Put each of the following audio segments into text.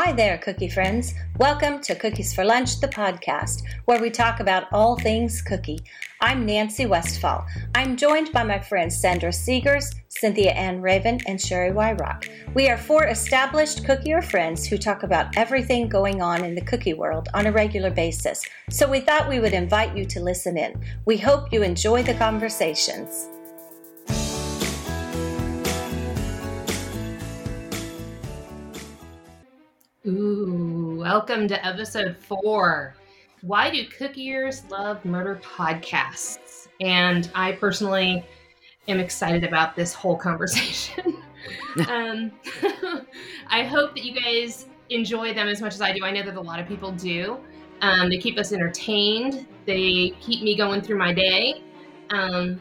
Hi there, cookie friends. Welcome to Cookies for Lunch, the podcast, where we talk about all things cookie. I'm Nancy Westfall. I'm joined by my friends Sandra Segers, Cynthia Ann Raven, and Shari Weyrauch. We are four established cookier friends who talk about everything going on in the cookie world on a regular basis. So we thought we would invite you to listen in. We hope you enjoy the conversations. Ooh, welcome to episode four. Why do cookiers love murder podcasts? And I personally am excited about this whole conversation. um, I hope that you guys enjoy them as much as I do. I know that a lot of people do. Um, they keep us entertained, they keep me going through my day. Um,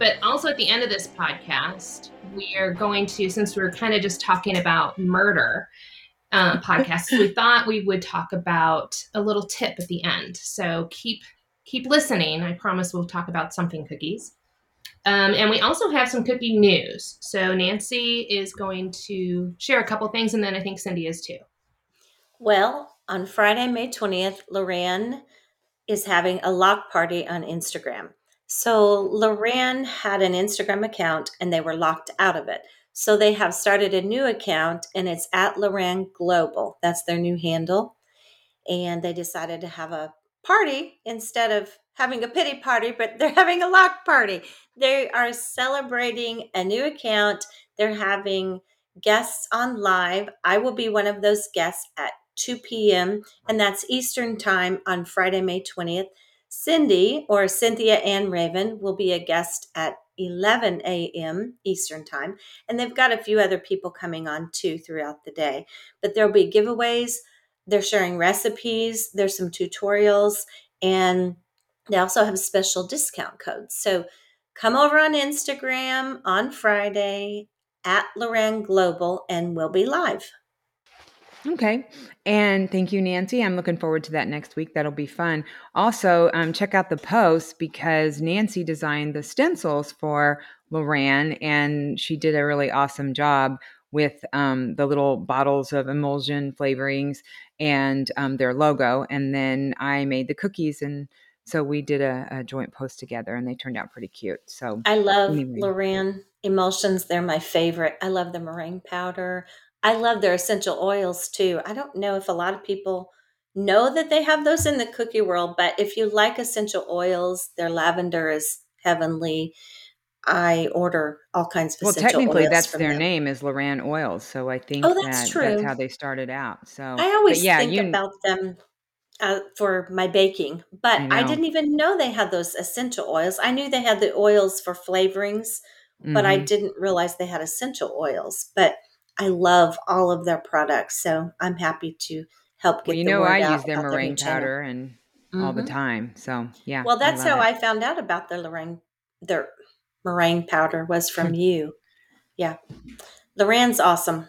but also at the end of this podcast, we are going to, since we're kind of just talking about murder, uh, podcast. we thought we would talk about a little tip at the end. So keep keep listening. I promise we'll talk about something cookies. Um, and we also have some cookie news. So Nancy is going to share a couple things, and then I think Cindy is too. Well, on Friday, May 20th, LorAnn is having a lock party on Instagram. So LorAnn had an Instagram account and they were locked out of it. So they have started a new account and it's at LorAnn Global. That's their new handle. And they decided to have a party instead of having a pity party, but they're having a lock party. They are celebrating a new account. They're having guests on live. I will be one of those guests at 2 p.m., and that's Eastern Time on Friday, May 20th. Cindy or Cynthia Ann Raven will be a guest at 11 a.m. Eastern Time. And they've got a few other people coming on too throughout the day. But there'll be giveaways, they're sharing recipes, there's some tutorials, and they also have special discount codes. So come over on Instagram on Friday at LorAnn Global and we'll be live. Okay. And thank you, Nancy. I'm looking forward to that next week. That'll be fun. Also, um, check out the post because Nancy designed the stencils for LorAnn and she did a really awesome job with um, the little bottles of emulsion flavorings and um, their logo. And then I made the cookies and so we did a, a, joint post together and they turned out pretty cute. So I love anyway. LorAnn emulsions. They're my favorite. I love the meringue powder. I love their essential oils too. I don't know if a lot of people know that they have those in the cookie world, but if you like essential oils, their lavender is heavenly. I order all kinds of well, technically, that's their them. name is LorAnn Oils, so I think oh, that's that, true. That's how they started out. So I always yeah, think you, about them uh, for my baking, but I, I, didn't even know they had those essential oils. I knew they had the oils for flavorings, mm-hmm. but I mm-hmm. didn't realize they had essential oils. But I love all of their products, so I'm happy to help get. Well, you know, I use their meringue powder and mm-hmm. all the mm-hmm. time. So yeah. Well, that's I how it. I found out about the meringue. Their meringue powder was from you. Yeah, LorAnn's awesome.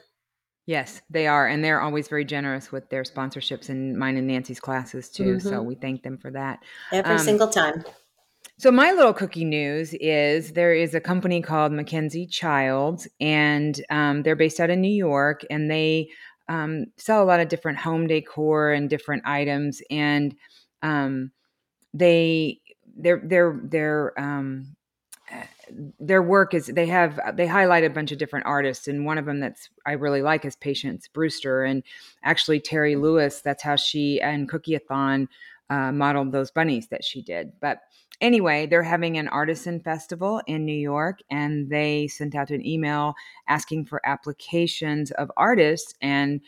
Yes, they are, and they're always very generous with their sponsorships and mine and Nancy's classes too. Mm-hmm. So we thank them for that every um, single time. So, my little cookie news is there is a company called Mackenzie Child, and um, they're based out of New York, and they um, sell a lot of different home decor and different items, and um, they their their their um, their work is they have they highlight a bunch of different artists and one of them that's i really like is patience brewster and actually terry lewis that's how she and cookieathon uh, modeled those bunnies that she did. But anyway, they're having an artisan festival in New York, and they sent out an email asking for applications of artists. And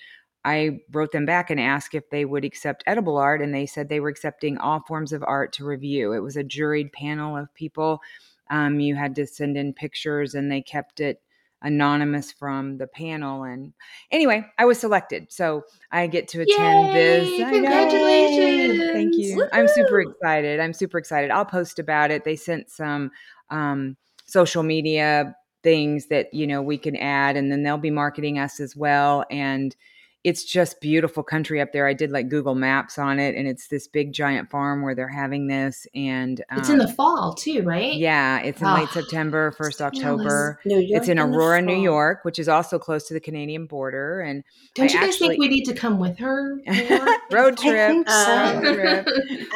I wrote them back and asked if they would accept edible art, and they said they were accepting all forms of art to review. It was a juried panel of people. Um, you had to send in pictures, and they kept it anonymous from the panel. And anyway, I was selected. So I get to attend Yay, this. Congratulations. Thank you. Woo-hoo. I'm super excited. I'm super excited. I'll post about it. They sent some um, social media things that, you know, we can add, and then they'll be marketing us as well. And it's just beautiful country up there. I did like Google Maps on it, and it's this big giant farm where they're having this, and um, it's in the fall too, right? yeah, it's in Oh, late September, first. October. New It's in the Aurora, New. York, which is also close to the Canadian border, and Don't I you guys actually- think we need to come with her? more? road I trip. think so. road trip.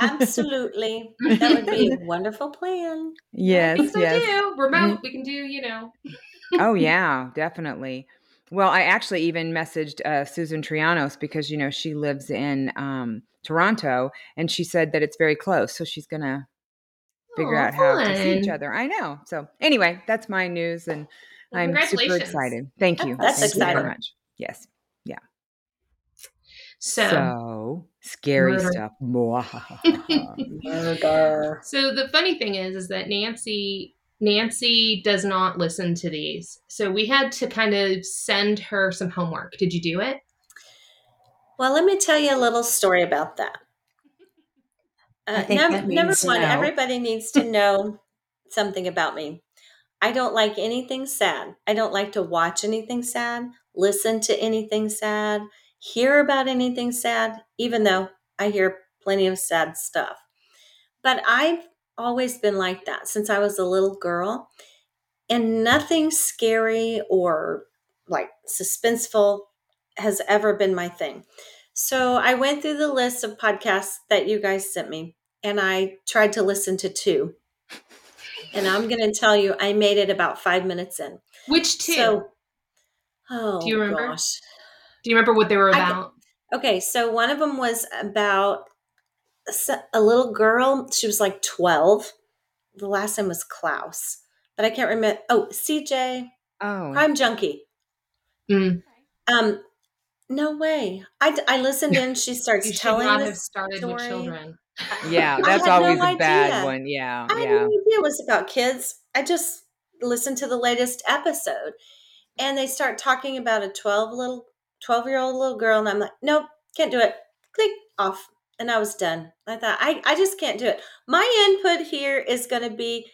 Absolutely. That would be a wonderful plan. Yes, I think so yes. too. Remote, we can do, you know. oh yeah, definitely. Well, I actually even messaged uh, Susan Trianos because you know she lives in um, Toronto, and she said that it's very close, so she's gonna figure Aw, out how to see each other. I know. So anyway, that's my news, and Well, I'm super excited. Thank you. That's Thank you very exciting. much. Yes. Yeah. So, So, scary Murder. stuff. Mwahaha. Murder. so the funny thing is, is that Nancy Nancy does not listen to these. So we had to kind of send her some homework. Did you do it? Well, let me tell you a little story about that. Uh, think num- that number one, no. everybody needs to know something about me. I don't like anything sad. I don't like to watch anything sad, listen to anything sad, hear about anything sad, even though I hear plenty of sad stuff. But I've always been like that since I was a little girl. And nothing scary or like suspenseful has ever been my thing. So I went through the list of podcasts that you guys sent me and I tried to listen to two. And I'm going to tell you, I made it about five minutes in. Which two? So, oh, Do you remember? gosh. Do you remember what they were I- about? Okay, so one of them was about a little girl. She was like 12. The last name was Klaus, but I can't remember. Oh, CJ, oh, Crime Junkie. Mm. Um, no way. I, I listened in. She starts You telling not this have started with story. children. yeah, that's had no always a bad one. Yeah, I had no idea it was about kids. I just listened to the latest episode, and they start talking about a twelve little twelve year old little girl, and I'm like, nope, can't do it. Click off, and I was done. I thought I I just can't do it. My input here is going to be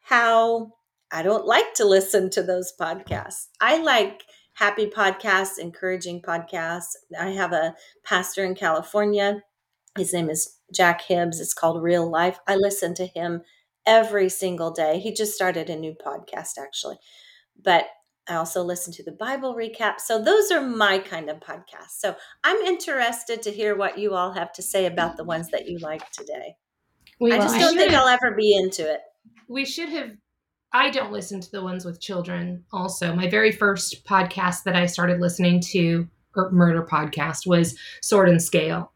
how I don't like to listen to those podcasts. I like happy podcasts, encouraging podcasts. I have a pastor in California. His name is Jack Hibbs. It's called Real Life. I listen to him every single day. He just started a new podcast, actually. But I also listen to the Bible recap. So those are my kind of podcasts. So I'm interested to hear what you all have to say about the ones that you like today. We, I just I don't think should- I'll ever be into it. we should have i don't listen to the ones with children also my very first podcast that i started listening to or murder podcast was sword and scale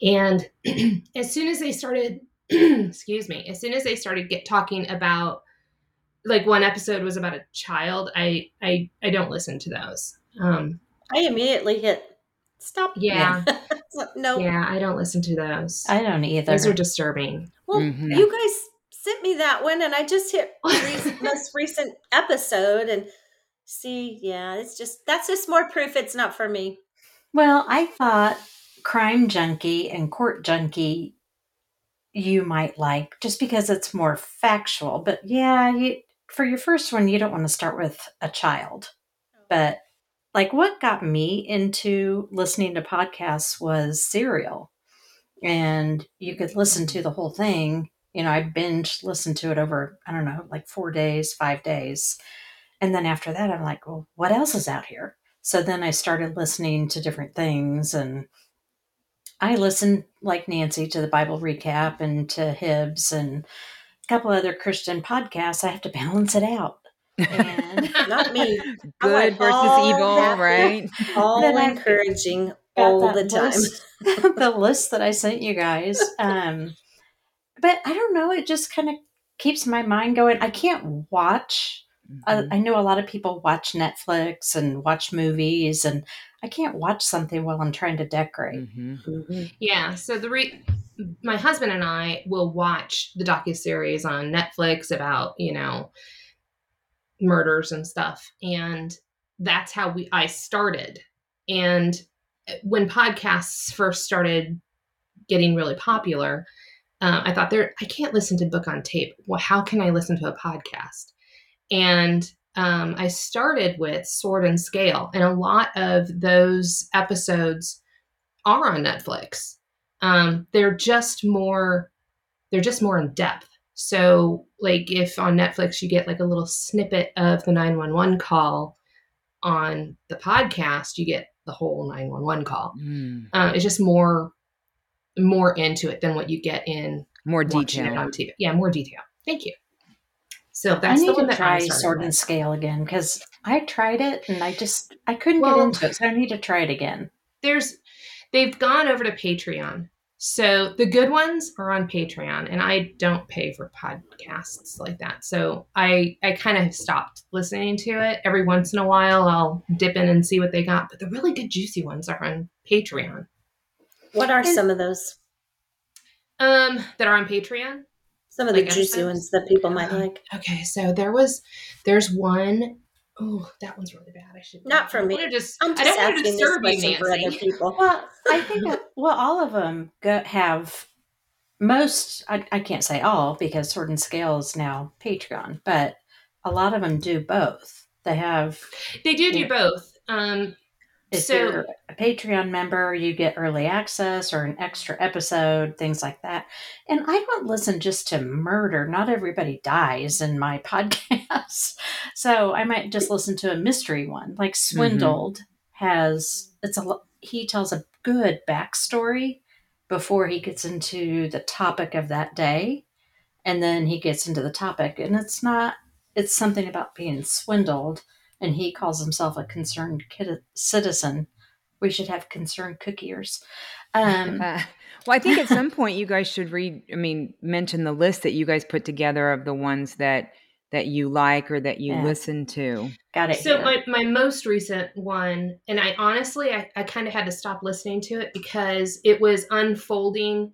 and as soon as they started excuse me as soon as they started get talking about like one episode was about a child i i i don't listen to those um I immediately hit stop. yeah no. yeah i don't listen to those I don't either. those are disturbing Well, Mhm. you guys sent me that one, and I just hit the most recent episode and see. Yeah, it's just that's just more proof it's not for me. well, I thought Crime Junkie and Court Junkie you might like just because it's more factual. But yeah, you, for your first one, you don't want to start with a child. But like what got me into listening to podcasts was Serial. And you could listen to the whole thing. You know, I binge listened to it over, I don't know, like four days, five days. And then after that, I'm like, well, what else is out here? So then I started listening to different things and I listened like Nancy to the Bible recap and to Hibbs and couple other Christian podcasts. I have to balance it out. And Not me. I want Good versus evil, that- right? All encouraging all that the time. list- the list that I sent you guys. Um, but I don't know. It just kind of keeps my mind going. I can't watch. I, Mhm. I know a lot of people watch Netflix and watch movies, and I can't watch something while I'm trying to decorate. Mhm. Mhm. Yeah. So the re- my husband and I will watch the docu series on Netflix about you know murders and stuff, and that's how we I started. And when podcasts first started getting really popular, uh, I thought there I can't listen to book on tape. Well, how can I listen to a podcast? And um, I started with Sword and Scale, and a lot of those episodes are on Netflix. Um, they're just more, they're just more in depth. So, like, if on Netflix you get like a little snippet of the 911 call on the podcast, you get the whole 911 call. Mm. Uh, it's just more, more into it than what you get in More watching it detail. on TV. Yeah, more detail. Thank you. So I that's the need one to that try I Sword with. and Scale again because I tried it and I just I couldn't Well- get into it, so I need to try it again. there's they've gone over to Patreon. So the good ones are on Patreon and I don't pay for podcasts like that. So I I kind of stopped listening to it. Every once in a while I'll dip in and see what they got, but the really good juicy ones are on Patreon. What are And- some of those? Um that are on Patreon. Some of the juicy ones that people might like. Okay, so there was there's one oh that one's really bad. I should Not for me. wanna Just, I'm I just don't want to asking this disturb you, question for other people. Well, I think that, well, all of them go, have most. I, I can't say all because Sword and Scale is now Patreon, but a lot of them do both. They have They do do Yeah. both. Um if So- you're a Patreon member, you get early access or an extra episode, things like that. And I don't listen just to murder. Not everybody dies in my podcast. So I might just listen to a mystery one. Like mm-hmm. Swindled has it's a he tells a good backstory before he gets into the topic of that day. And then he gets into the topic and it's not it's something about being swindled and he calls himself a concerned kid- citizen. We should have concerned cookiers. Um, Uh, well, I think at some point you guys should read. I mean, mention the list that you guys put together of the ones that that you like or that you Yeah. listen to. got it. So here. my, my most recent one, and I honestly I, I kind of had to stop listening to it because it was unfolding.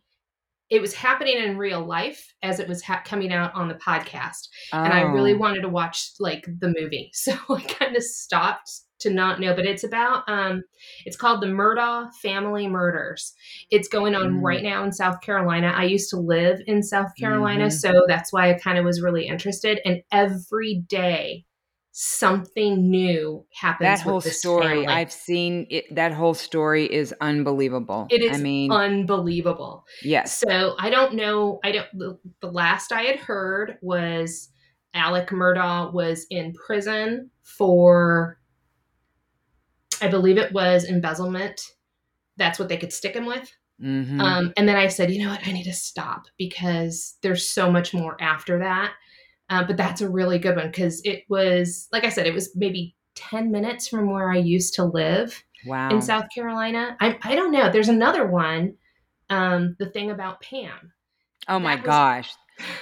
It was happening in real life as it was ha- coming out on the podcast, and I really Oh. wanted to watch like the movie, so I kind of stopped to not know. But it's about um, it's called the Murdaugh Family Murders. It's going on Mm. right now in South Carolina. I used to live in South Carolina, Mhm. so that's why I kind of was really interested. And every day something new happens. that with whole story. family. I've seen it. That whole story is unbelievable. It is I mean, unbelievable. yes. So I don't know. I don't. The, the last I had heard was Alec Murdaugh was in prison for, I believe it was embezzlement. That's what they could stick him with. Mhm. Um, and then I said, you know what? I need to stop because there's so much more after that. Uh, but that's a really good one because it was, like I said, it was maybe 10 minutes from where I used to live wow. in South Carolina. I, I don't know. There's another one. Um, the thing about Pam. oh my was- gosh.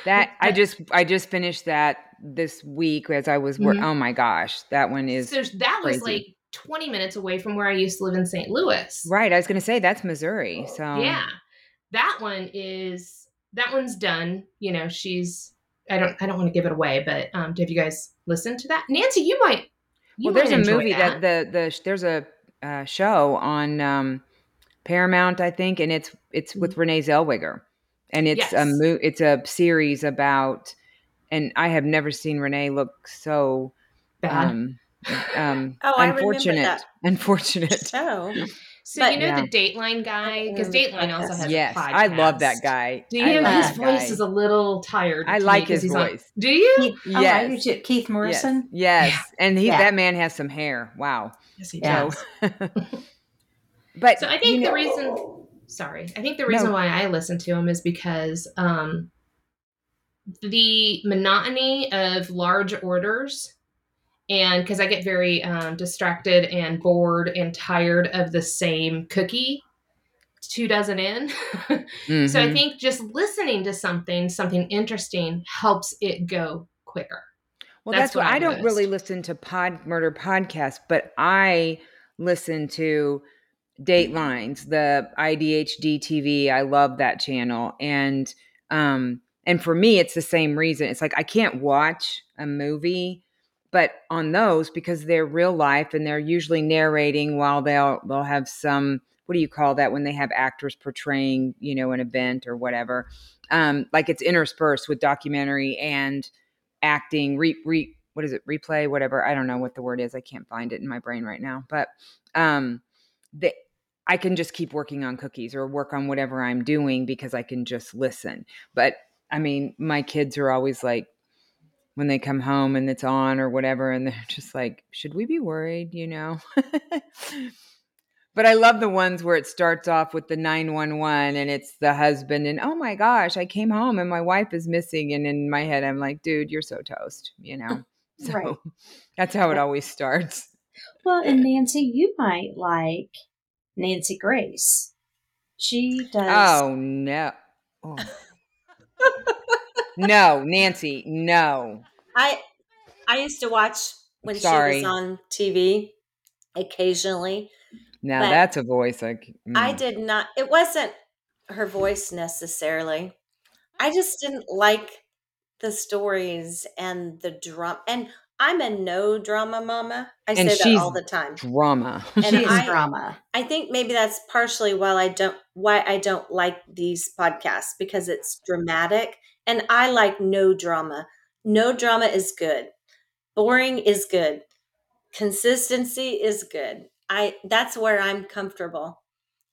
That I just I just finished that this week as I was work. Mhm. Oh my gosh, that one is So that was like 20 minutes away from where I used to live in St. Louis. right. I was going to say that's Missouri. So Yeah. That one is that one's done. You know, she's I don't I don't want to give it away, but um have you guys listened to that? Nancy, you might you well, there's might a movie that, the the there's a uh, show on um, Paramount, I think, and it's it's with Renee Zellweger, and it's a mo- it's a series about, and I have never seen Renee look so bad. um, um, Oh, I remember unfortunate, that. unfortunate. Oh, so but- you know Yeah. the Dateline guy because Dateline also podcasts. has Yes, a podcast. I love that guy. Do I you? love His voice guy. is a little tired. I to me like 'cause his he's on- voice. do you? Keith, oh, Yes. do too. Keith Morrison. Yes, yes. and he Yeah. that man has some hair. Wow. Yes, he Yeah. does. but So I think you the know- reason, sorry, I think the reason No. why I listen to him is because um, the monotony of large orders, and because I get very um, distracted and bored and tired of the same cookie, two dozen in. So I Mhm. think just listening to something, something interesting, helps it go quicker. Well, That's that's, what, what I don't really listen to pod murder podcasts, but I listen to Datelines, the IDHD TV. I love that channel, and um, and for me, it's the same reason. It's like I can't watch a movie, but on those because they're real life and they're usually narrating while they'll they'll have some what do you call that when they have actors portraying you know an event or whatever. Um, like it's interspersed with documentary and acting re, re what is it replay whatever i don't know what the word is i can't find it in my brain right now but um the i can just keep working on cookies or work on whatever i'm doing because i can just listen but i mean my kids are always like when they come home and it's on or whatever and they're just like should we be worried you know but i love the ones where it starts off with the 911 and it's the husband and oh my gosh i came home and my wife is missing and in my head i'm like dude you're so toast you know so Right. that's how it always starts Well, and Nancy, you might like Nancy Grace. She does. oh no oh. No nancy no I I used to watch when she was on TV occasionally. now that's a voice like I mm. did not it wasn't her voice necessarily. I just didn't like the stories and the drama and I'm a no drama mama. I And say that all the time. drama and she is I- drama. I think maybe that's partially why I don't why I don't like these podcasts because it's dramatic and I like no drama. No drama is good. Boring is good. Consistency is good. I that's where I'm comfortable.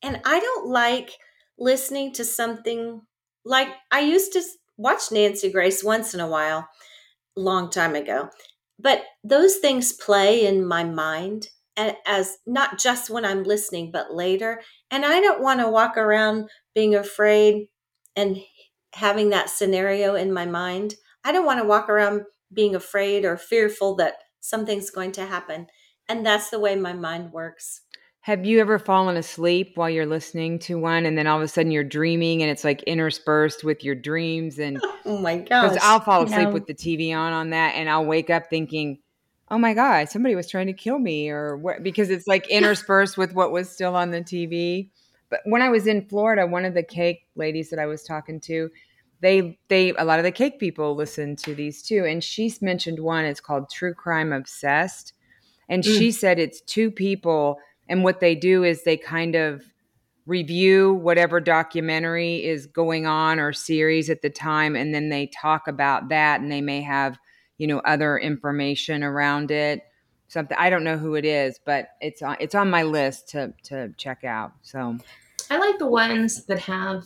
And I don't like listening to something like I used to watch Nancy Grace once in a while long time ago. But those things play in my mind as not just when I'm listening, but later. And I don't want to walk around being afraid and having that scenario in my mind. I don't want to walk around being afraid or fearful that something's going to happen. And that's the way my mind works. Have you ever fallen asleep while you're listening to one and then all of a sudden you're dreaming and it's like interspersed with your dreams and Oh my gosh. because. I'll fall asleep know- with the TV on on that and I'll wake up thinking, "Oh my god, somebody was trying to kill me," or what because it's like interspersed with what was still on the TV. But when I was in Florida, one of the cake ladies that I was talking to, they they a lot of the cake people listen to these too, and she's mentioned one. It's called True Crime Obsessed, and Mm. she said it's two people, and what they do is they kind of review whatever documentary is going on or series at the time and then they talk about that and they may have you know other information around it something i don't know who it is but it's on it's on my list to to check out so I like the ones that have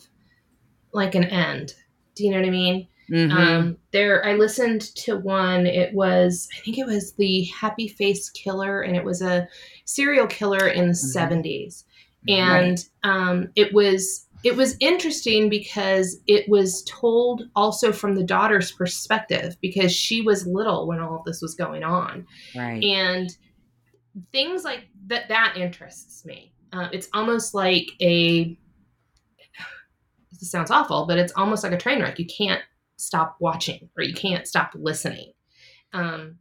like an end. Do you know what I mean? mhm. Um, there, I listened to one. It was, I think it was the Happy Face Killer, and it was a serial killer in the Mhm. 70s. And um, it was it was interesting because it was told also from the daughter's perspective because she was little when all of this was going on right and things like that that interests me uh, it's almost like a this sounds awful but it's almost like a train wreck. You can't stop watching or you can't stop listening. Um,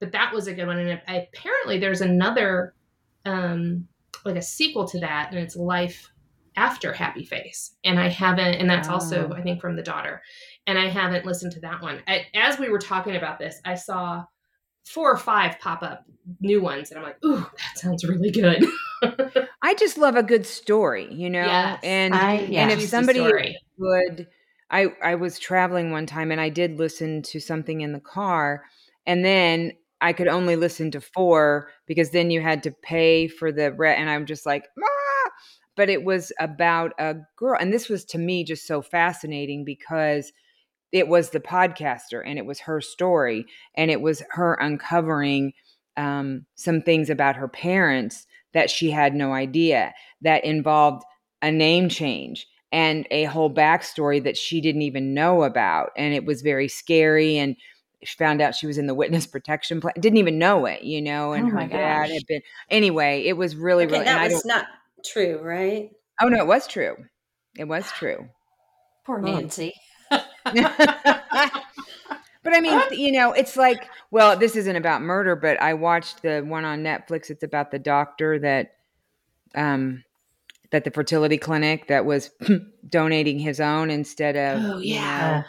but that was a good one. And apparently there's another um, like a sequel to that and it's life after happy face. And i haven't and that's also Oh. i think from the daughter. And i haven't listened to that one. I, as we were talking about this i saw four or five pop up new ones and i'm like ooh that sounds really good i just love a good story you know Yes. and I and if somebody would I I was traveling one time and I did listen to something in the car and then I could only listen to 4 because then you had to pay for the rent and I'm just like ah! but it was about a girl and this was to me just so fascinating because it was the podcaster and it was her story and it was her uncovering um, some things about her parents that she had no idea that involved a name change and a whole backstory that she didn't even know about and it was very scary and she found out she was in the witness protection plan didn't even know it you know and Oh her dad gosh. had been anyway it was really okay, really and that was don't, true, right? oh no it was true it was true Poor. Nancy. but I mean, you know, it's like, well, this isn't about murder, but I watched the one on Netflix. It's about the doctor that, um, that the fertility clinic that was donating his own instead of, Oh, you yeah.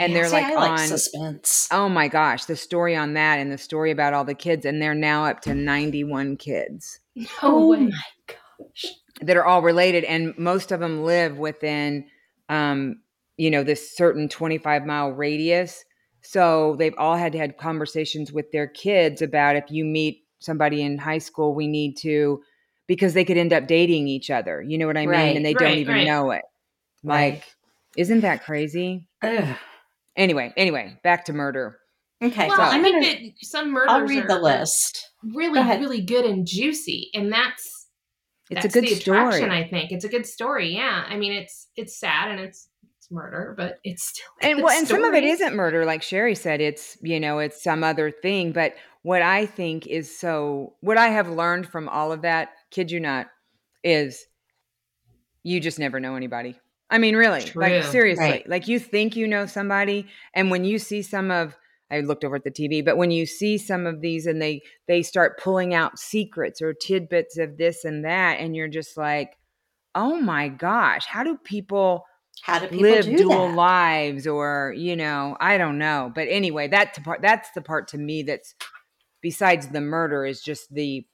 and they're See, like I like on- suspense. oh my gosh, the story on that and the story about all the kids, and they're now up to 91 kids no oh way. my gosh. that are all related, and most of them live within, um, you know, this certain 25 mile radius. So they've all had to had conversations with their kids about if you meet somebody in high school, we need to because they could end up dating each other. You know what I Right. mean? And they Right, don't even right. know it. Right. Like, isn't that crazy? Ugh. Anyway, anyway, back to murder. Okay, well, so I I'm think gonna. that some murders I'll read are, the list. really, Go really good and juicy, and that's It's that's a good the attraction. story. I think it's a good story. Yeah, I mean, it's it's sad and it's it's murder, but it's still and well, and some of it story. isn't murder, like Shari said. It's you know, it's some other thing. But what I think is so, what I have learned from all of that, kid you not, is you just never know anybody. I mean, really, True. like seriously, Right. like you think you know somebody, and when you see some of, I looked over at the TV, but when you see some of these and they they start pulling out secrets or tidbits of this and that, and you're just like, oh my gosh, how do people? How do people live do dual that? lives or you know i don't know but anyway that's the part that's the part to me that's besides the murder is just the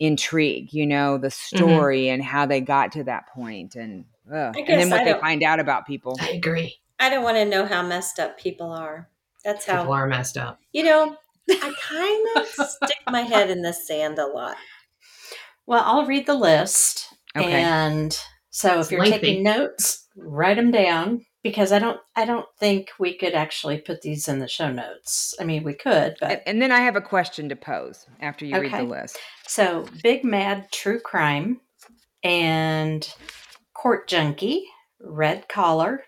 intrigue you know the Mm-hmm. story and how they got to that point and ugh. And then what I they find out about people I agree. I don't want to know how messed up people are. That's how People are messed up. You know, I kind of stick my head in the sand a lot. Well, I'll read the list, Okay. and so It's if you're lengthy. taking notes, write them down because I don't. I don't think we could actually put these in the show notes. I mean, we could, but and, and then i have a question to pose after you read the list So, Big Mad True Crime and Court Junkie, Red Collar,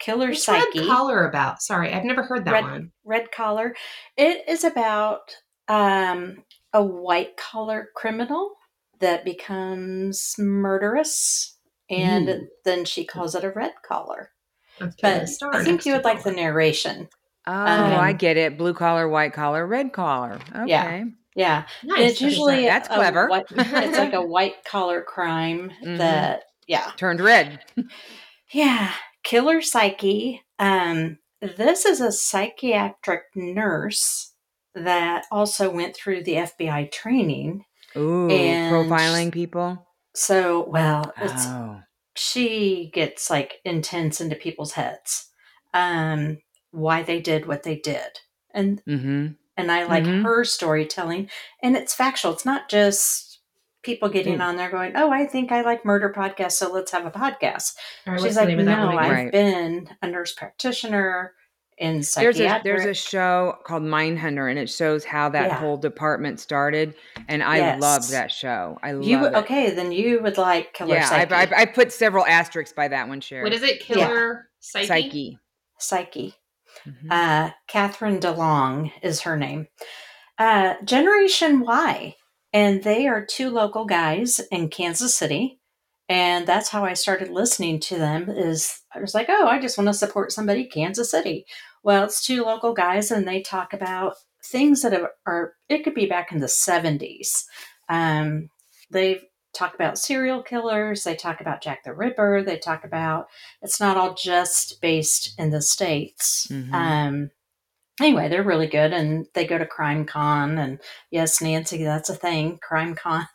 Killer What's Psyche, Red Collar about? Sorry, I've never heard that Red- one. Red Collar. It is about um, a white collar criminal that becomes murderous, and Ooh. then she calls it a red collar. Let's put a But I think you would like the narration. oh i Um, get it blue collar white collar red collar okay Yeah. Yeah, Nice. it's usually That's clever. white- it's like a white collar crime Mhm. that yeah turned red Yeah, Killer Psyche. Um, this is a psychiatric nurse that also went through the FBI training. Ooh And- profiling people So, well, it's oh she gets like intense into people's heads. Um, why they did what they did. And mm-hmm and I like Mhm. her storytelling and it's factual. It's not just people getting Mm. on there going, "Oh, I think I like murder podcasts, so let's have a podcast." All right, what's She's like, name of that no, I've? Right. been a nurse practitioner in there's a there's a show called Mindhunter, and it shows how that Yeah. whole department started. And I Yes. love that show. I love you it. okay? Then you would like Killer yeah, I've, Psyche. I've, I put several asterisks by that one, Shari. What is it? Killer Psyche? Psyche. Psyche. Mhm. Uh, Catherine DeLong is her name. Uh, Generation Why, and they are two local guys in Kansas City, and that's how I started listening to them. Is I was like, oh, I just want to support somebody, Kansas City. Well, it's two local guys, and they talk about things that are, are it could be back in the seventies. Um, they talk about serial killers. They talk about Jack the Ripper. They talk about it's not all just based in the states. Mhm. Um, anyway, they're really good, and they go to Crime Con, and yes, Nancy, that's a thing. Crime Con.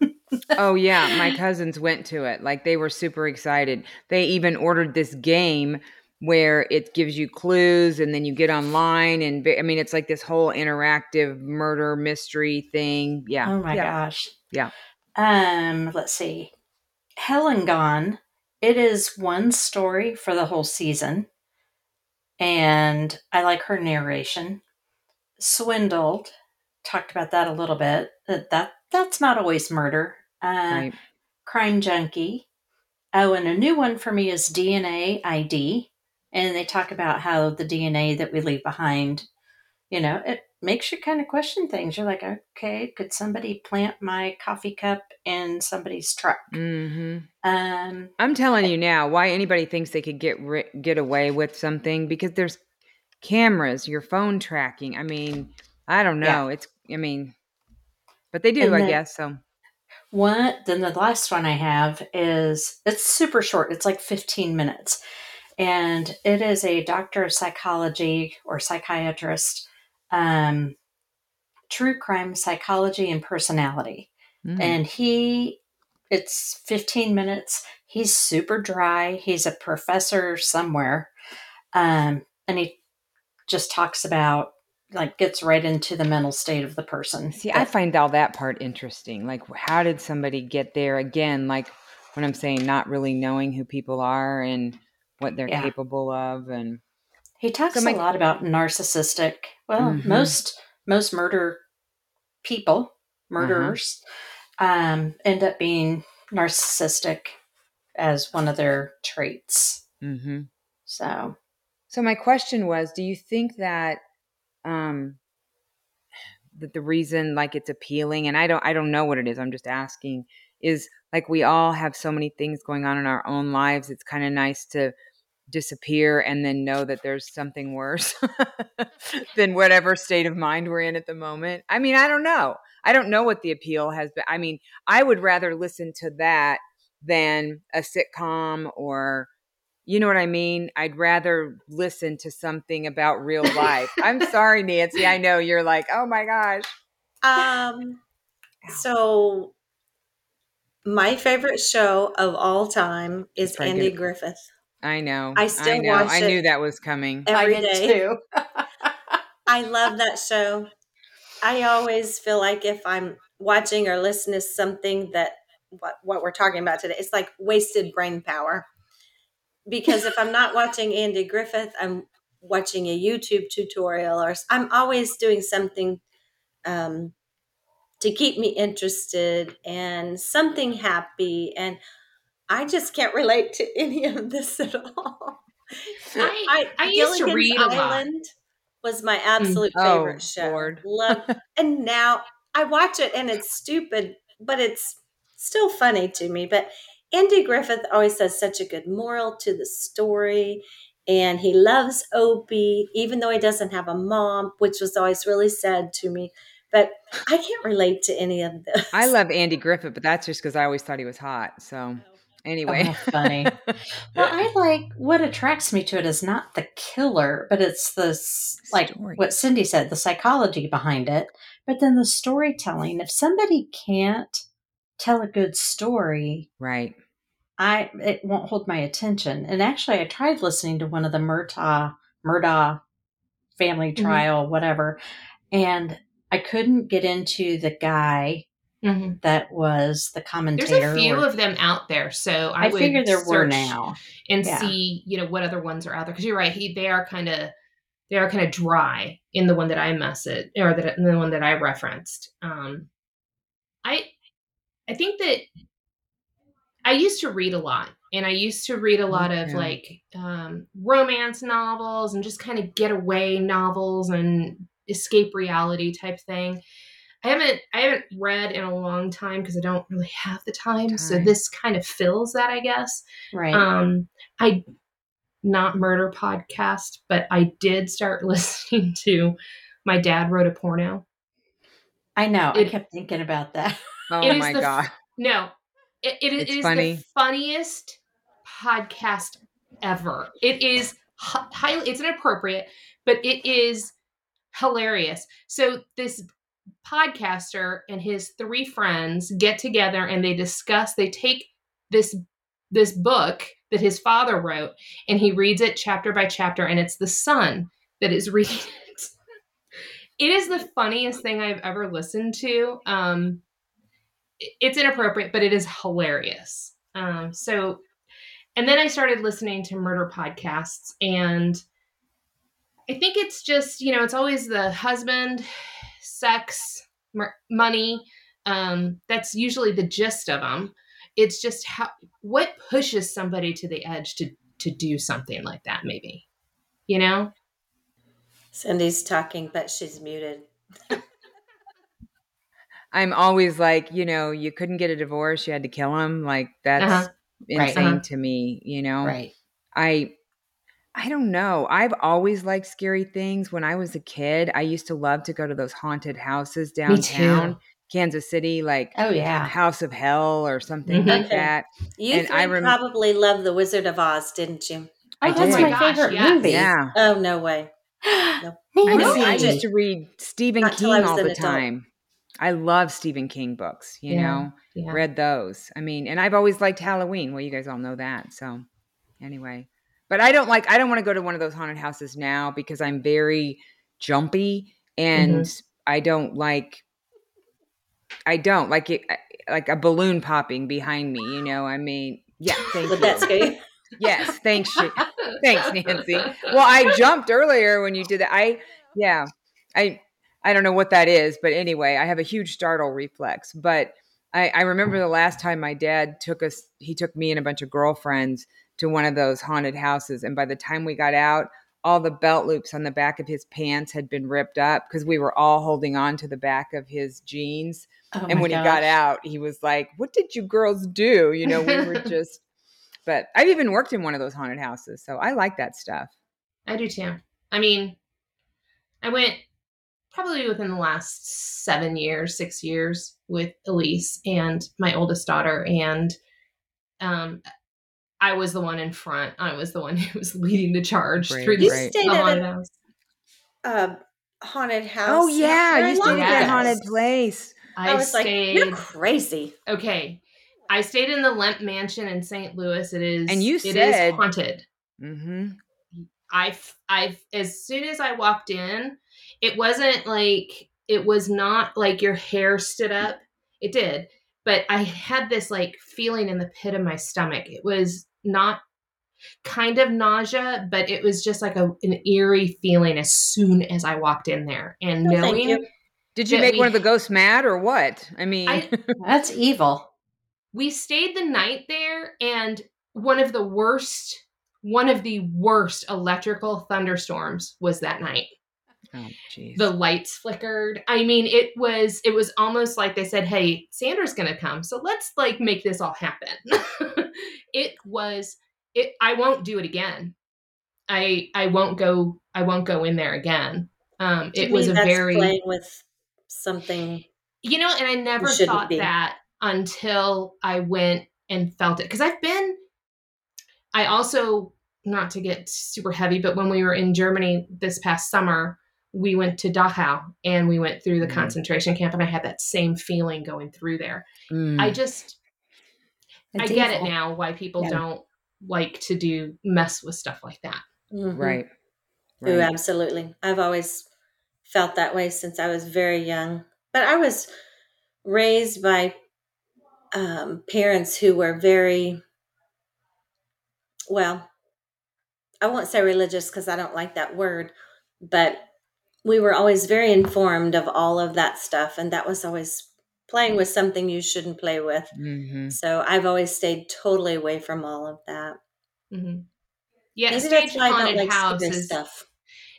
oh yeah, my cousins went to it. Like they were super excited. They even ordered this game where it gives you clues and then you get online and I mean it's like this whole interactive murder mystery thing. Yeah. Oh my yeah. gosh. Yeah. Um, let's see. Hell and Gone. It is one story for the whole season. And I like her narration. Swindled. Talked about that a little bit. That, that that's not always murder. Uh, Right. Crime Junkie. Oh, and a new one for me is DNA ID. And they talk about how the DNA that we leave behind, you know, it makes you kind of question things. You're like, okay, could somebody plant my coffee cup in somebody's truck? Mhm. Um, I'm telling you now why anybody thinks they could get ri- get away with something because there's cameras, your phone tracking. I mean, I don't Yeah. know. It's I mean, but they do, And I guess. So One, then the last one I have is it's super short. It's like 15 minutes. And it is a doctor of psychology or psychiatrist, um, true crime psychology and personality. mm. And he, it's 15 minutes. He's super dry. He's a professor somewhere. Um, and he just talks about like gets right into the mental state of the person. See, I find all that part interesting. Like, how did somebody get there? Again, like when I'm saying not really knowing who people are and what they're Yeah. capable of, and he talks so my- a lot about narcissistic. Well, Mhm. most most murder people, murderers, um, end up being narcissistic as one of their traits. hmm So So my question was, do you think that um that the reason like it's appealing and I don't I don't know what it is, I'm just asking, is like we all have so many things going on in our own lives. It's kind of nice to disappear and then know that there's something worse than whatever state of mind we're in at the moment. I mean, I don't know. I don't know what the appeal has been. I mean, I would rather listen to that than a sitcom or you know what I mean? I'd rather listen to something about real life. I'm sorry, Nancy. I know you're like, oh my gosh. Um, so my favorite show of all time is Andy. Griffith. I know. I still know. watch I it knew that was coming. Every I did day. too. I love that show. I always feel like if I'm watching or listening to something that what what we're talking about today, it's like wasted brain power. Because if I'm not watching Andy Griffith, I'm watching a YouTube tutorial or I'm always doing something um, to keep me interested and something happy and I just can't relate to any of this at all. I- I used to read. Island was my mm. absolute Oh, favorite show. Lord. Love, and now I watch it and it's stupid, but it's still funny to me. But Andy Griffith always has such a good moral to the story, and he loves Opie, even though he doesn't have a mom, which was always really sad to me. But I can't relate to any of this. I love Andy Griffith, but that's just because I always thought he was hot. So oh. Anyway. Oh, funny. Well, I like what attracts me to it is not the killer, but it's the s- like what Cindy said, the psychology behind it, but then the storytelling. If somebody can't tell a good story, right. I it won't hold my attention. And actually, I tried listening to one of the Murtaugh Murdaugh family Mhm. trial, whatever, and I couldn't get into the guy Mhm. that was the commentator. There's a few or- of them out there, so I, I would figure there were now. and Yeah. see, you know, what other ones are out there. Because you're right, he they are kind of they are kind of dry in the one that I messaged or that in the one that I referenced. Um, I I think that I used to read a lot, and I used to read a lot of too. like um, romance novels and just kind of getaway novels and escape reality type thing. I haven't I haven't read in a long time because I don't really have the time. So this kind of fills that, I guess. Right. Um, I not murder podcast, but I did start listening to my dad wrote a porno. I know. I kept thinking about that. Oh It is my the God. No, it, it, is- It's it is funny. the funniest podcast ever. It is highly it's inappropriate, but it is hilarious. So this podcaster and his three friends get together and they discuss they take this this book that his father wrote and he reads it chapter by chapter and it's the son that is reading it. It is the funniest thing I've ever listened to. Um it's inappropriate, but it is hilarious. Um so and then I started listening to murder podcasts and I think it's just, you know, it's always the husband, sex, mer- money. Um, that's usually the gist of them. It's just how what pushes somebody to the edge to to do something like that, maybe. You know? Cindy's talking, but she's muted. I'm always like, you know, you couldn't get a divorce, you had to kill him. Like that's Uh-huh. Right. insane Uh-huh. to me, you know. right. I I don't know. I've always liked scary things. When I was a kid, I used to love to go to those haunted houses downtown. Kansas City, like Oh yeah. House of Hell or something Mhm. like Okay. that. You And I rem- probably love The Wizard of Oz, didn't you? I Oh, that's did. my gosh, favorite yes. movie. Yeah. Oh, no way. I, Nancy. I used to read Stephen Not King all an the adult. time. I love Stephen King books, you Yeah. know. Yeah. Read those. I mean, and I've always liked Halloween. Well, you guys all know that. So, anyway, But I don't like I don't want to go to one of those haunted houses now because I'm very jumpy and mm-hmm. I don't like I don't like it like a balloon popping behind me, you know. I mean, yeah, thank Would you. that scare you? Yes, thanks, thanks, Nancy. Well, I jumped earlier when you did that. I yeah, I I don't know what that is, but anyway, I have a huge startle reflex. But I, I remember the last time my dad took us, he took me and a bunch of girlfriends to one of those haunted houses, and by the time we got out, all the belt loops on the back of his pants had been ripped up because we were all holding on to the back of his jeans. Oh and when he got out, he was like, "What did you girls do?" You know, we were just. But I've even worked in one of those haunted houses, so I like that stuff. I do too. I mean, I went probably within the last seven years, six years with Elise and my oldest daughter, and um, I was the one in front. I was the one who was leading the charge Right, through the, right. stayed the at haunted a house. uh, haunted house. Oh yeah, very you stayed at that haunted place. I, I was stayed, like, you're crazy. okay, I stayed in the Lemp Mansion in St. Louis. It is, And you it is said- haunted. Mm-hmm. I've I've as soon as I walked in, it wasn't like it was not like your hair stood up. It did, but I had this like feeling in the pit of my stomach. It was not kind of nausea, but it was just like a, an eerie feeling as soon as I walked in there. And No, thank knowing you. Did you make we- one of the ghosts mad or what? I mean, I- That's evil. we stayed the night there and one of the worst one of the worst electrical thunderstorms was that night. Oh the lights flickered i mean it was it was almost like they said hey sandra's gonna come so let's like make this all happen it was it i won't do it again i i won't go i won't go in there again um To it was a very playing with something. you know and i never thought be. that until i went and felt it because i've been i also not to get super heavy but when we were in germany this past summer we went to dachau and we went through the Mhm. concentration camp and i had that same feeling going through there Mm. i just i It's get it now why people Yeah. don't like to do mess with stuff like that Mhm. right. Ooh, absolutely. I've always felt that way since I was very young. But I was raised by um, parents who were very, well, I won't say religious because I don't like that word, but we were always very informed of all of that stuff. And that was always playing with something you shouldn't play with. Mhm. So I've always stayed totally away from all of that. hmm yeah a Maybe staged that's why I don't haunted like house is stuff.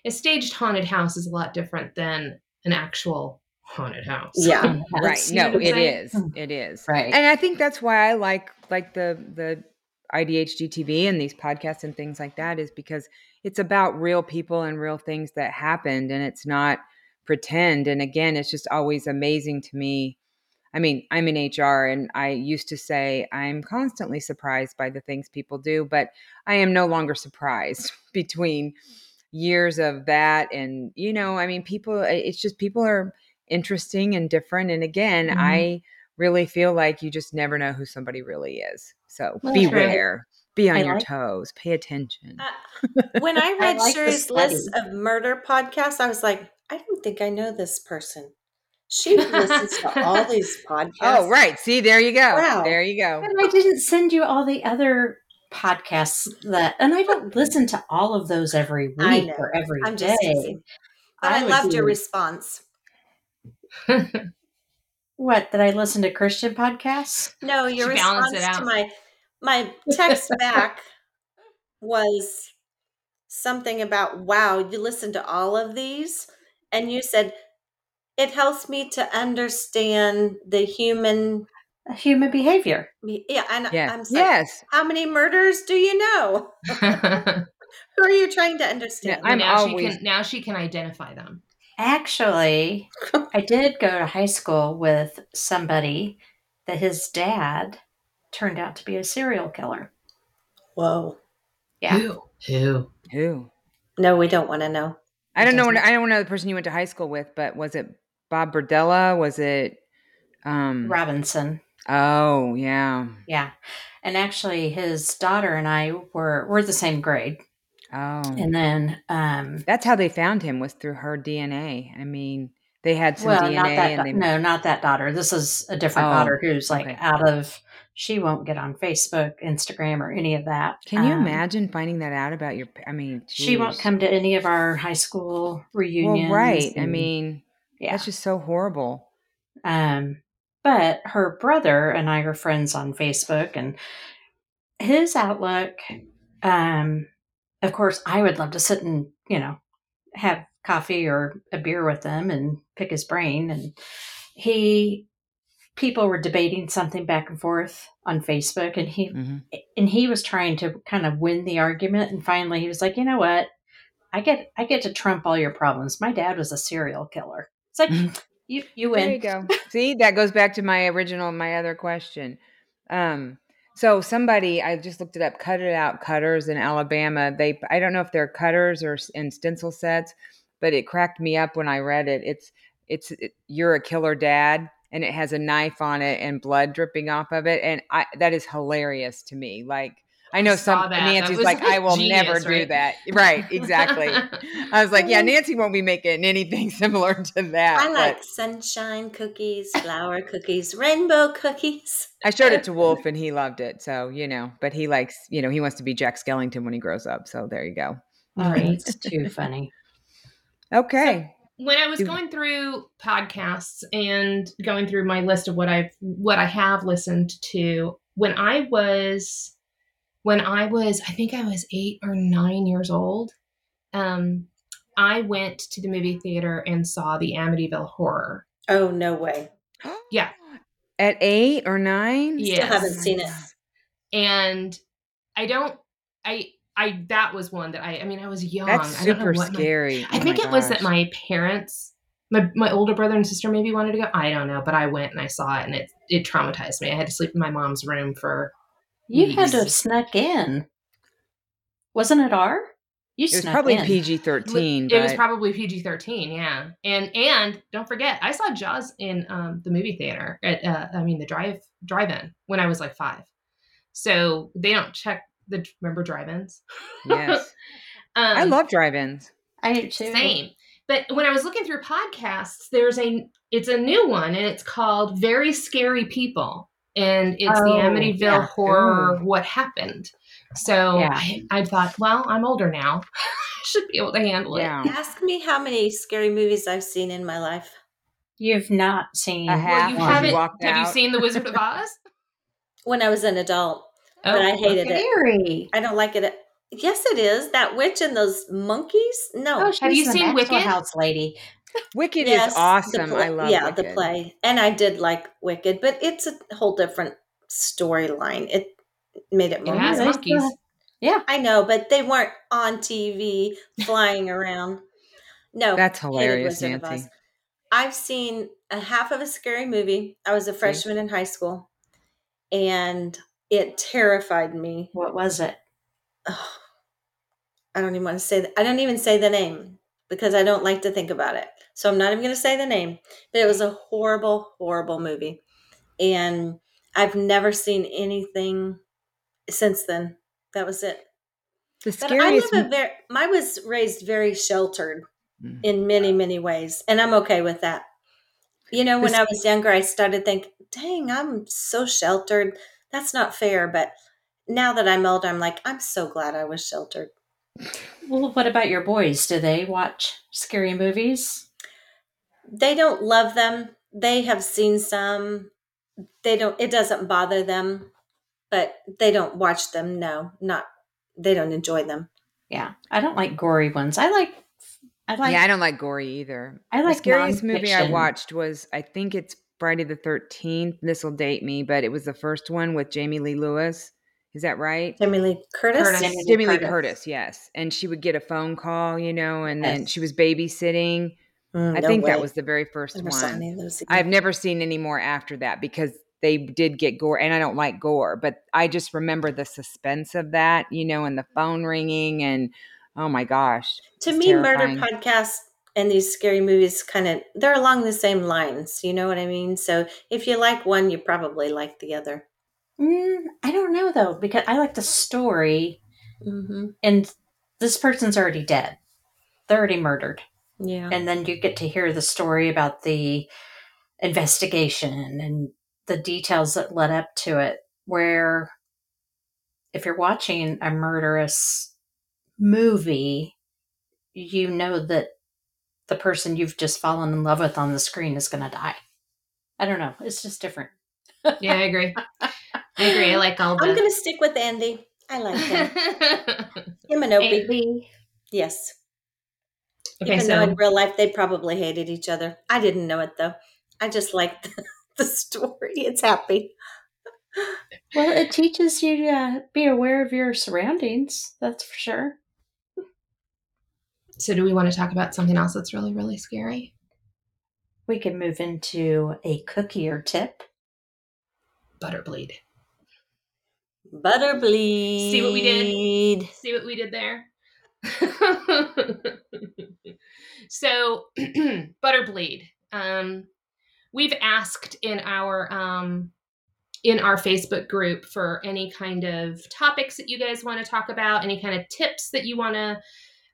a staged haunted house is a lot different than an actual haunted house Yeah. Right. No, what I'm it saying? is. It is. Right. And I think that's why I like like the the IDHD TV and these podcasts and things like that is because it's about real people and real things that happened and it's not pretend. And again, it's just always amazing to me. I mean, I'm in HR and I used to say I'm constantly surprised by the things people do, but I am no longer surprised between years of that and you know, I mean, people it's just people are interesting and different and again, Mhm. I really feel like you just never know who somebody really is. So Well, beware. Be on I your like- toes. Pay attention. Uh, when I read like Shari's list of murder podcasts, I was like, I don't think I know this person. She listens to all these podcasts. oh, right. See, there you go. Wow. There you go. And I didn't send you all the other podcasts that, and I don't listen to all of those every week or every I'm day. just. But I, would loved your response. What did I listen to Christian podcasts? No, your She balanced response to my my text back was something about wow, you listen to all of these, and you said it helps me to understand the human. Human behavior. Yeah, and Yes. I'm like, yes. how many murders do you know? Who are you trying to understand? I'm now always- she can now she can identify them. Actually, I did go to high school with somebody that his dad turned out to be a serial killer. Whoa. Yeah. Who? Who? Who? No, we don't want to know. I don't know. doesn't- I don't know the person you went to high school with, but was it Bob Berdella? Was it Um, Robinson. oh yeah. Yeah. And actually his daughter and I were we're the same grade. Oh, And then um that's how they found him was through her DNA. I mean, they had some well, DNA not that and da- they no, not that daughter. This is a different Oh, daughter who's like okay. out of she won't get on Facebook, Instagram or any of that. Can you Um, imagine finding that out about your? I mean, She won't come to any of our high school Well, reunions. right. I mean, yeah. that's just so horrible. Um, but her brother and I are friends on Facebook, and his outlook. Um, of course, I would love to sit and you know have coffee or a beer with him and pick his brain. And he, people were debating something back and forth on Facebook, and he hmm and he was trying to kind of win the argument. And finally, he was like, you know what? I get I get to trump all your problems. My dad was a serial killer. It's like Mhm. you you win. There you go. See, that goes back to my original, my other question. Um, so somebody, I just looked it up, cut it out cutters in Alabama. They, I don't know if they're cutters or in stencil sets, but it cracked me up when I read it. It's, it's, it, you're a killer dad, and it has a knife on it and blood dripping off of it, and I that is hilarious to me. Like I know saw some that. That Nancy's was like, I will genius, never do that. Right? Exactly. I was like, yeah, Nancy won't be making anything similar to that. I but- like sunshine cookies, flower cookies, rainbow cookies. I showed it to Wolf and he loved it. So, you know, but he likes, you know, he wants to be Jack Skellington when he grows up. So there you go. Oh, it's too funny. Okay. When I was going through podcasts and going through my list of what I've what I have listened to, when I was when I was I think I was eight or nine years old, um, I went to the movie theater and saw the Amityville Horror. Oh no way! Yeah. At eight or nine? Yeah. Still haven't seen it. And I don't I I that was one that I I mean I was young. That's I don't know super what my- scary. I Oh think my it was that my parents, my my older brother and sister maybe wanted to go. I don't know, but I went and I saw it, and it it traumatized me. I had to sleep in my mom's room for. You had to have snuck in. Wasn't it R? You It was probably. PG 13. It was probably PG thirteen, yeah. And and don't forget, I saw Jaws in um, the movie theater at uh, I mean the drive drive in when I was like five. So they don't check the remember drive-ins. Yes. Um, I love drive ins. I do too. Same. But when I was looking through podcasts, there's a it's a new one and it's called Very Scary People. And it's the Oh, Amityville yeah. horror Ooh. what happened. So Yeah. I, I thought, well, I'm older now. I should be able to handle it. Yeah. Ask me how many scary movies I've seen in my life. You've not seen I Well, have you one. one. haven't walked have you seen The Wizard of Oz? When I was an adult, Oh, but I oh, hated it. Scary. I don't like it. Yes, it is that witch and those monkeys. No, Oh, Have you seen Wicked? House lady. Wicked Yes, is the awesome. play- I love yeah the play, and I did like Wicked, but it's a whole different storyline. It made it It more. has they monkeys. Yeah. I know, but they weren't on TV flying around. No, That's hilarious, Nancy. I've seen a half of a scary movie. I was a freshman in high school, and it terrified me. What was it? Ugh. I don't even want to say that. I don't even say the name because I don't like to think about it. So I'm not even going to say the name. But it was a horrible, horrible movie, and I've never seen anything since then. That was it. The But I scariest. live a very. I was raised very sheltered Mm. in many, many ways, and I'm okay with that. You know, when I was younger, I started thinking, "Dang, I'm so sheltered. That's not fair." But now that I'm older, I'm like, I'm so glad I was sheltered. Well, what about your boys? Do they watch scary movies? They don't love them. They have seen some. They don't. It doesn't bother them, but they don't watch them. No, not. They don't enjoy them. Yeah, I don't like gory ones. I like. I like. yeah, I don't like gory either. I like the scariest movie I watched was I think it's Friday the Thirteenth. This will date me, but it was the first one with Jamie Lee Lewis. Is that right? Jamie Lee Curtis. Curtis. Jamie Lee Jamie Lee Curtis. Curtis, yes. And she would get a phone call, you know, and then she was babysitting. Mm, I no think that was the very first Never one. any of those. I've never seen any more after that because they did get gore, and I don't like gore, but I just remember the suspense of that, you know, and the phone ringing, and oh my gosh, to me terrifying. murder podcasts and these scary movies kind of they're along the same lines. You know what I mean? So if you like one, you probably like the other. Mm, I don't know though because I like the story, hmm and this person's already dead. They're already murdered, Yeah. and then you get to hear the story about the investigation and the details that led up to it. Where if you're watching a murderous movie, you know that the person you've just fallen in love with on the screen is going to die. I don't know. It's just different. Yeah, I agree. I agree. I like all the. I'm going to stick with Andy. I like him. him and Opie. Maybe. Yes. okay, Even though so in real life they probably hated each other. I didn't know it though. I just liked the, the story. It's happy. Well, it teaches you to be aware of your surroundings. That's for sure. So do we want to talk about something else that's really really scary? We can move into a cookie or tip. Butterbleed. Butter bleed. See what we did? See what we did there? so, Butterbleed. Um, we've asked in our um, in our Facebook group for any kind of topics that you guys want to talk about, any kind of tips that you want to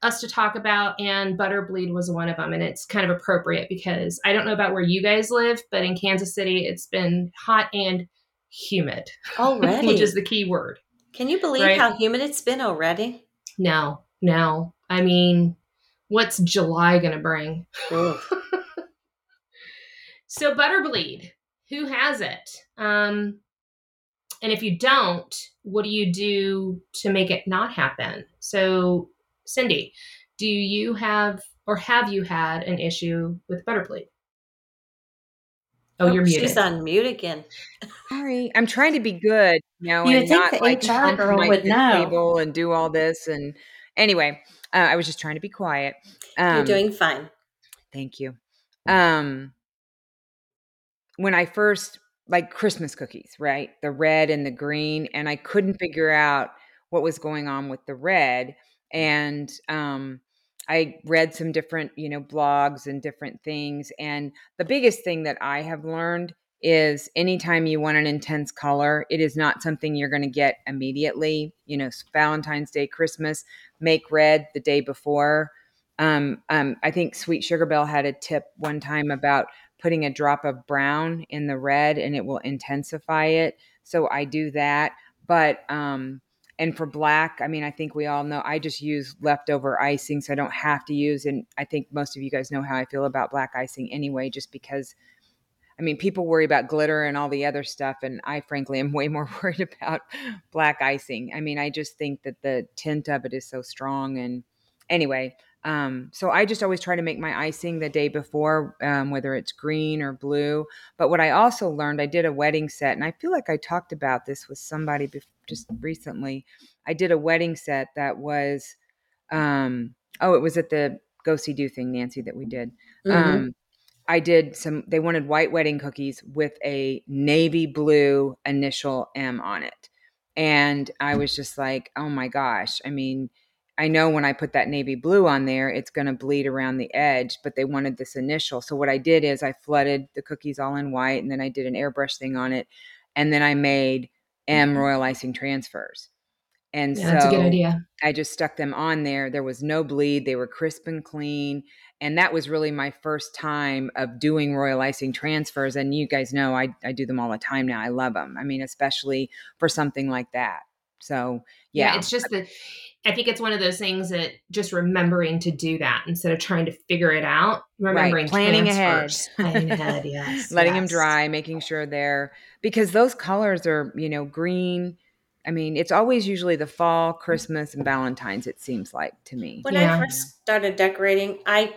us to talk about, and Butterbleed was one of them, and it's kind of appropriate because I don't know about where you guys live, but in Kansas City, it's been hot and humid, Already. which is the key word. Can you believe Right. how humid it's been already? No, no. I mean, what's July going to bring? So, Butterbleed, who has it? Um, and if you don't, what do you do to make it not happen? So, Cindy, do you have or have you had an issue with Butterbleed? Oh, you're muted. She's on mute again. Sorry, I'm trying to be good, you know, You and would think not the like HR hump girl my would know. table and do all this. And anyway, uh, I was just trying to be quiet. Um, You're doing fine. Thank you. Um, when I first like Christmas cookies, right? The red and the green, and I couldn't figure out what was going on with the red. And um, I read some different, you know, blogs and different things. And the biggest thing that I have learned is anytime you want an intense color, it is not something you're going to get immediately. You know, Valentine's Day, Christmas, make red the day before. Um, um, I think Sweet Sugar Belle had a tip one time about putting a drop of brown in the red and it will intensify it. So I do that. But um, and for black, I mean, I think we all know I just use leftover icing, so I don't have to use. And I think most of you guys know how I feel about black icing anyway, just because. I mean, people worry about glitter and all the other stuff, and I frankly am way more worried about black icing. I mean, I just think that the tint of it is so strong. And anyway, um, so I just always try to make my icing the day before, um, whether it's green or blue. But what I also learned, I did a wedding set, and I feel like I talked about this with somebody bef- just recently. I did a wedding set that was, um, oh, it was at the Go See Do thing, Nancy, that we did. Mhm. Um, I did some, they wanted white wedding cookies with a navy blue initial M on it. And I was just like, oh my gosh. I mean, I know when I put that navy blue on there, it's going to bleed around the edge, but they wanted this initial. So what I did is I flooded the cookies all in white and then I did an airbrush thing on it. And then I made M mm-hmm. royal icing transfers. And Yeah, so that's a good idea. I just stuck them on there. There was no bleed. They were crisp and clean. And that was really my first time of doing royal icing transfers. And you guys know I, I do them all the time now. I love them. I mean, especially for something like that. So, Yeah. yeah. it's just that I think it's one of those things that just remembering to do that instead of trying to figure it out, remembering planning ahead. transfers, planning ahead, yes, letting them dry, making sure they're because those colors are, you know, green. I mean, it's always usually the fall, Christmas, and Valentine's, it seems like to me. When Yeah. I first started decorating, I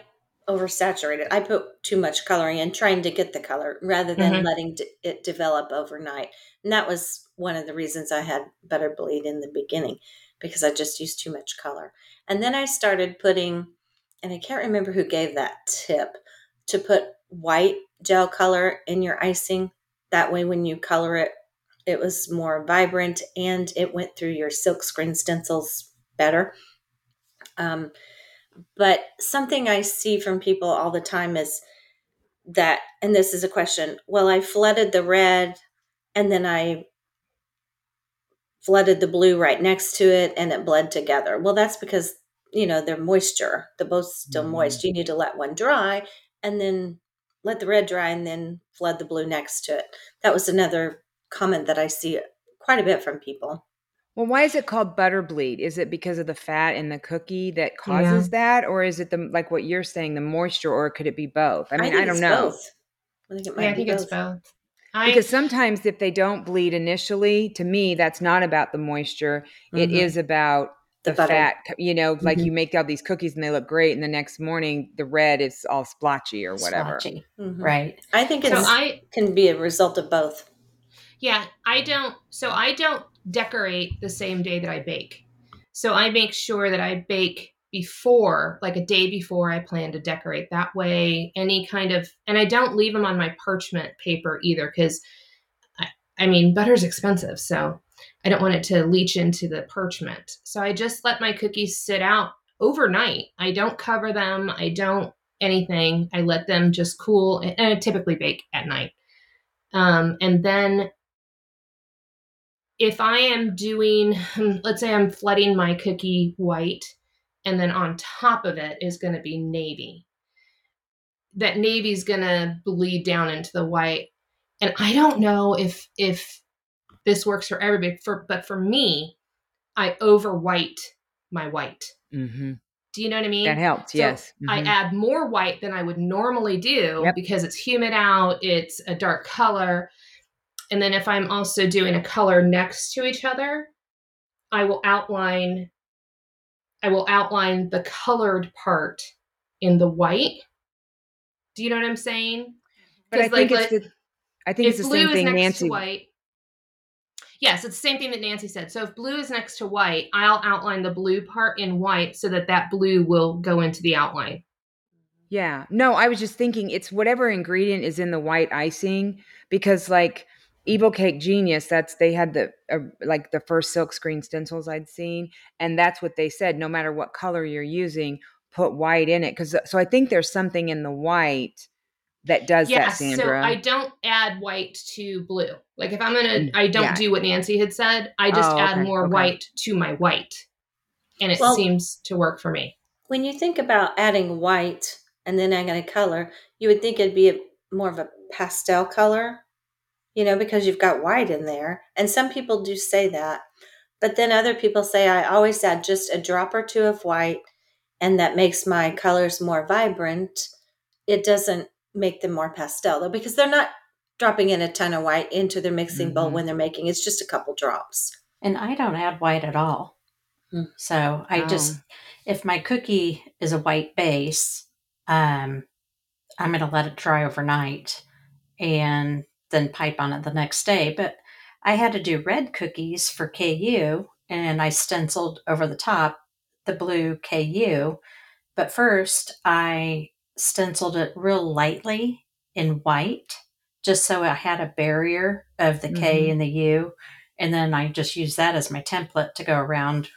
oversaturated. I put too much coloring in, trying to get the color rather than Mhm. letting d- it develop overnight. And that was one of the reasons I had butter bleed in the beginning because I just used too much color. And then I started putting, and I can't remember who gave that tip to put white gel color in your icing. That way, when you color it, it was more vibrant and it went through your silkscreen stencils better. Um, but something I see from people all the time is that, and this is a question. Well, I flooded the red, and then I flooded the blue right next to it, and it bled together. Well, that's because you know they're moisture. They're both still Mhm. moist. You need to let one dry, and then let the red dry, and then flood the blue next to it. That was another comment that I see quite a bit from people. Well, why is it called butter bleed? Is it because of the fat in the cookie that causes that, or is it the like what you're saying, the moisture, or could it be both? I mean, I, think don't know Both. I think it might Yeah, I be think it's both. both. I, because sometimes if they don't bleed initially, to me, that's not about the moisture. It Mhm. is about The the, fat. You know, like Mhm. you make all these cookies and they look great, and the next morning the red is all splotchy or whatever. Splotchy. Mhm. Right. I think so I can be a result of both. Yeah, I don't. So I don't decorate the same day that I bake. So I make sure that I bake before, like a day before I plan to decorate. That way, any kind of, and I don't leave them on my parchment paper either, because I, I mean, butter's expensive. So I don't want it to leach into the parchment. So I just let my cookies sit out overnight. I don't cover them. I don't anything. I let them just cool, and I typically bake at night. Um, and then if I am doing, let's say I'm flooding my cookie white, and then on top of it is going to be navy. That navy is going to bleed down into the white, and I don't know if if this works for everybody. For but for me, I over white my white. hmm Do you know what I mean? That helps. So yes. I Mhm. add more white than I would normally do Yep. because it's humid out, it's a dark color. And then if I'm also doing a color next to each other, I will outline I will outline the colored part in the white. Do you know what I'm saying? but I 'Cause, think like, it's like, the. I think it's the blue same is thing next Nancy. to white. Yes, it's the same thing that Nancy said. So if blue is next to white, I'll outline the blue part in white so that that blue will go into the outline. Yeah. No, I was just thinking it's whatever ingredient is in the white icing because like Evil Cake Genius, that's they had the uh, like the first silk screen stencils I'd seen and that's what they said no matter what color you're using, put white in it cuz so I think there's something in the white that does that, so Sandra. I don't add white to blue. Like if I'm gonna, I don't yeah. do what Nancy had said. I just Oh, add okay, more okay. white to my white, and it Well- seems to work for me. When you think about adding white and then adding a color, you would think it'd be a, more of a pastel color, you know, because you've got white in there. And some people do say that. But then other people say I always add just a drop or two of white, and that makes my colors more vibrant. It doesn't make them more pastel, though, because they're not dropping in a ton of white into their mixing bowl Mhm. when they're making it's just a couple drops. And I don't add white at all. Hmm. So I just, Oh. if my cookie is a white base, um, I'm going to let it dry overnight and then pipe on it the next day. But I had to do red cookies for KU and I stenciled over the top the blue KU. But first, I stenciled it real lightly in white just so I had a barrier of the K Mhm. and the U. And then I just used that as my template to go around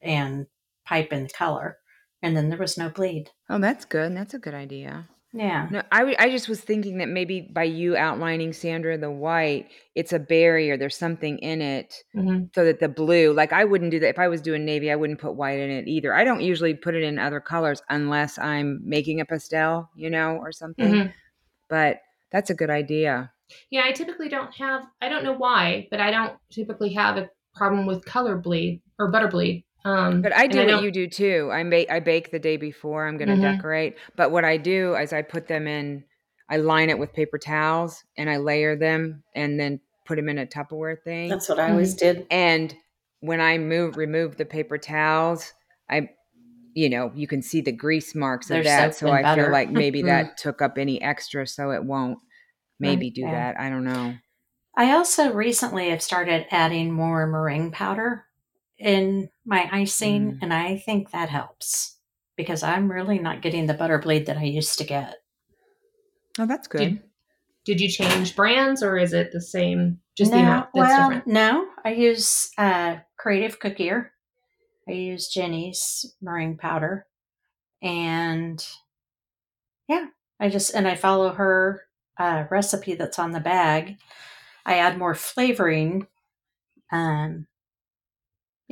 and pipe in the color. And then there was no bleed. Oh, that's good. That's a good idea. Yeah. No, I, I just was thinking that maybe by you outlining Sandra the white, it's a barrier. There's something in it Mhm. so that the blue, like I wouldn't do that if I was doing navy. I wouldn't put white in it either. I don't usually put it in other colors unless I'm making a pastel, you know, or something. Mhm. But that's a good idea. Yeah, I typically don't have. I don't know why, but I don't typically have a problem with color bleed or butter bleed. Um, But I and do what don't- you do too. I make I bake the day before. I'm going to Mhm. decorate. But what I do is I put them in. I line it with paper towels and I layer them and then put them in a Tupperware thing. That's what I always did. And when I move remove the paper towels, I you know, you can see the grease marks of that. So and I feel like maybe that took up any extra so it won't maybe Right, do yeah. that. I don't know. I also recently have started adding more meringue powder in my icing, Mm. and I think that helps because I'm really not getting the butter bleed that I used to get. Oh, that's good. Did, did you change brands or is it the same? Just no, the amount that's well, different. no, I use uh, Creative Cookier. I use Jenny's meringue powder, And yeah, I just, and I follow her uh, recipe that's on the bag. I add more flavoring. Um,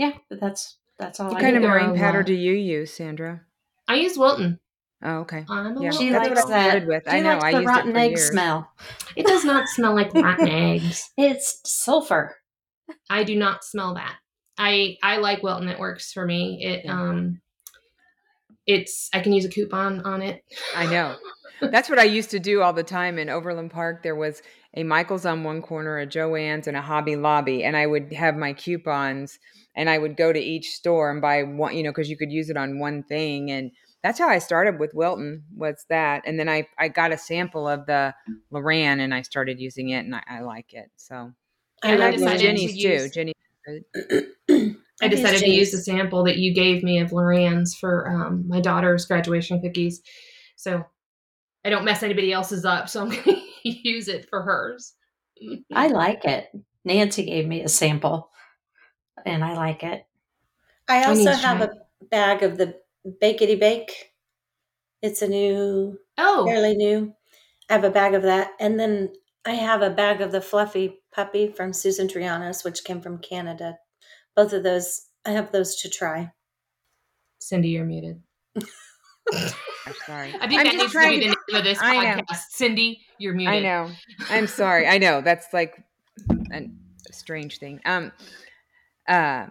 yeah, but that's, that's all What I kind of do. there are meringue powder do you use, Sandra? I use Wilton. Oh, okay. I'm Yeah. She That's likes what I that. with. She I know, likes I the used it rotten for egg years. smell. It does not smell like rotten eggs. It's sulfur. I do not smell that. I I like Wilton. It works for me. It Yeah. um, it's I can use a coupon on it. I know. That's what I used to do all the time in Overland Park. There was a Michael's on one corner, a Joann's, and a Hobby Lobby, and I would have my coupons, and I would go to each store and buy one, you know, because you could use it on one thing, and that's how I started with Wilton. Was that, and then I I got a sample of the LorAnn, and I started using it, and I, I like it. So I and I I like use decided to Jenny's too. use- Jenny, I decided to use the sample that you gave me of LorAnn's for um, my daughter's graduation cookies. So I don't mess anybody else's up. So I'm going to use it for hers. I like it. Nancy gave me a sample and I like it. I I also need to have a bag of the Bakety Bake. It's a new, oh, fairly new. I have a bag of that, and then I have a bag of the Fluffy Puppy from Susan Trianos, which came from Canada. Both of those, I have those to try. Cindy, you're muted. I'm sorry. I think I'm that needs to be the name of this I know. podcast. Cindy, you're muted. I know. I'm sorry. I know that's like an- a strange thing. Um, uh,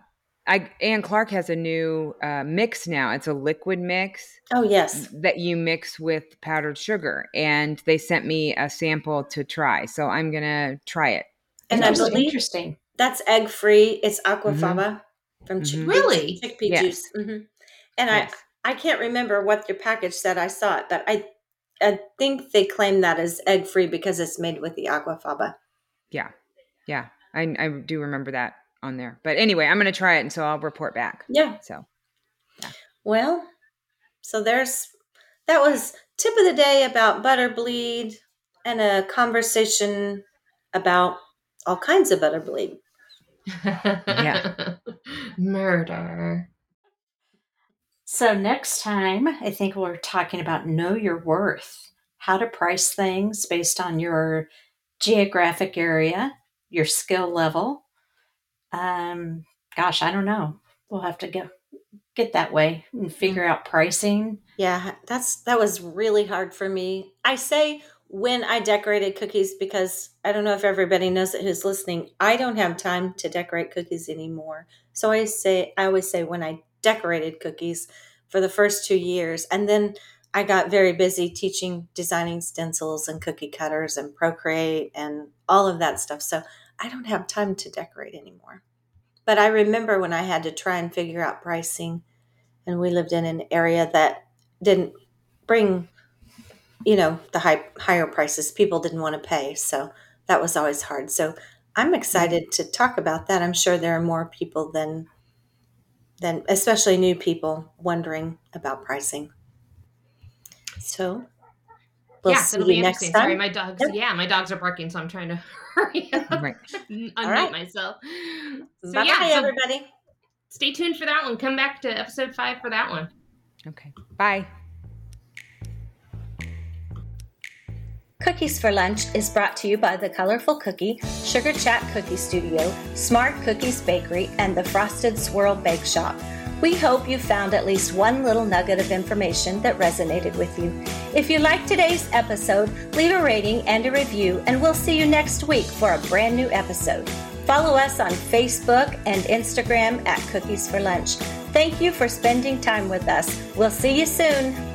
I Ann Clark has a new uh, mix now. It's a liquid mix Oh yes, that you mix with powdered sugar, and they sent me a sample to try. So I'm gonna try it. and I Interesting. believe Interesting. that's egg free. It's aquafaba from Mhm. chickpea, Really? chickpea Yes. juice. hmm And Yes. I I can't remember what your package said. I saw it, but I I think they claim that as egg free because it's made with the aquafaba. Yeah, yeah. I I do remember that on there. But anyway, I'm gonna try it, and so I'll report back. Yeah. So Well, so there's that was tip of the day about butter bleed and a conversation about all kinds of butter bleed. Yeah. Murder. So next time, I think we're talking about know your worth, how to price things based on your geographic area, your skill level. Um, gosh, I don't know. We'll have to go get that way and figure out pricing. Yeah, that's that was really hard for me. I say when I decorated cookies because I don't know if everybody knows it who's listening. I don't have time to decorate cookies anymore. So I say I always say when I decorated cookies for the first 2 years and then I got very busy teaching designing stencils and cookie cutters and Procreate and all of that stuff. So I don't have time to decorate anymore. But I remember when I had to try and figure out pricing and we lived in an area that didn't bring you know the high higher prices. People didn't want to pay so that was always hard. So i'm excited to talk about that. I'm sure there are more people than than especially new people wondering about pricing. So we'll yeah, see it'll be you next interesting. time Sorry, my dogs. Yep. Yeah, my dogs are barking, so I'm trying to hurry up, right. and All unmute right. myself. So bye yeah, bye so everybody stay tuned for that one. Come back to episode five for that one. Okay. Bye. Cookies for Lunch is brought to you by The Colorful Cookie, Sugar Chat Cookie Studio, Smart Cookies Bakery, and the Frosted Swirl Bake Shop. We hope you found at least one little nugget of information that resonated with you. If you liked today's episode, leave a rating and a review, and we'll see you next week for a brand new episode. Follow us on Facebook and Instagram at Cookies for Lunch. Thank you for spending time with us. We'll see you soon.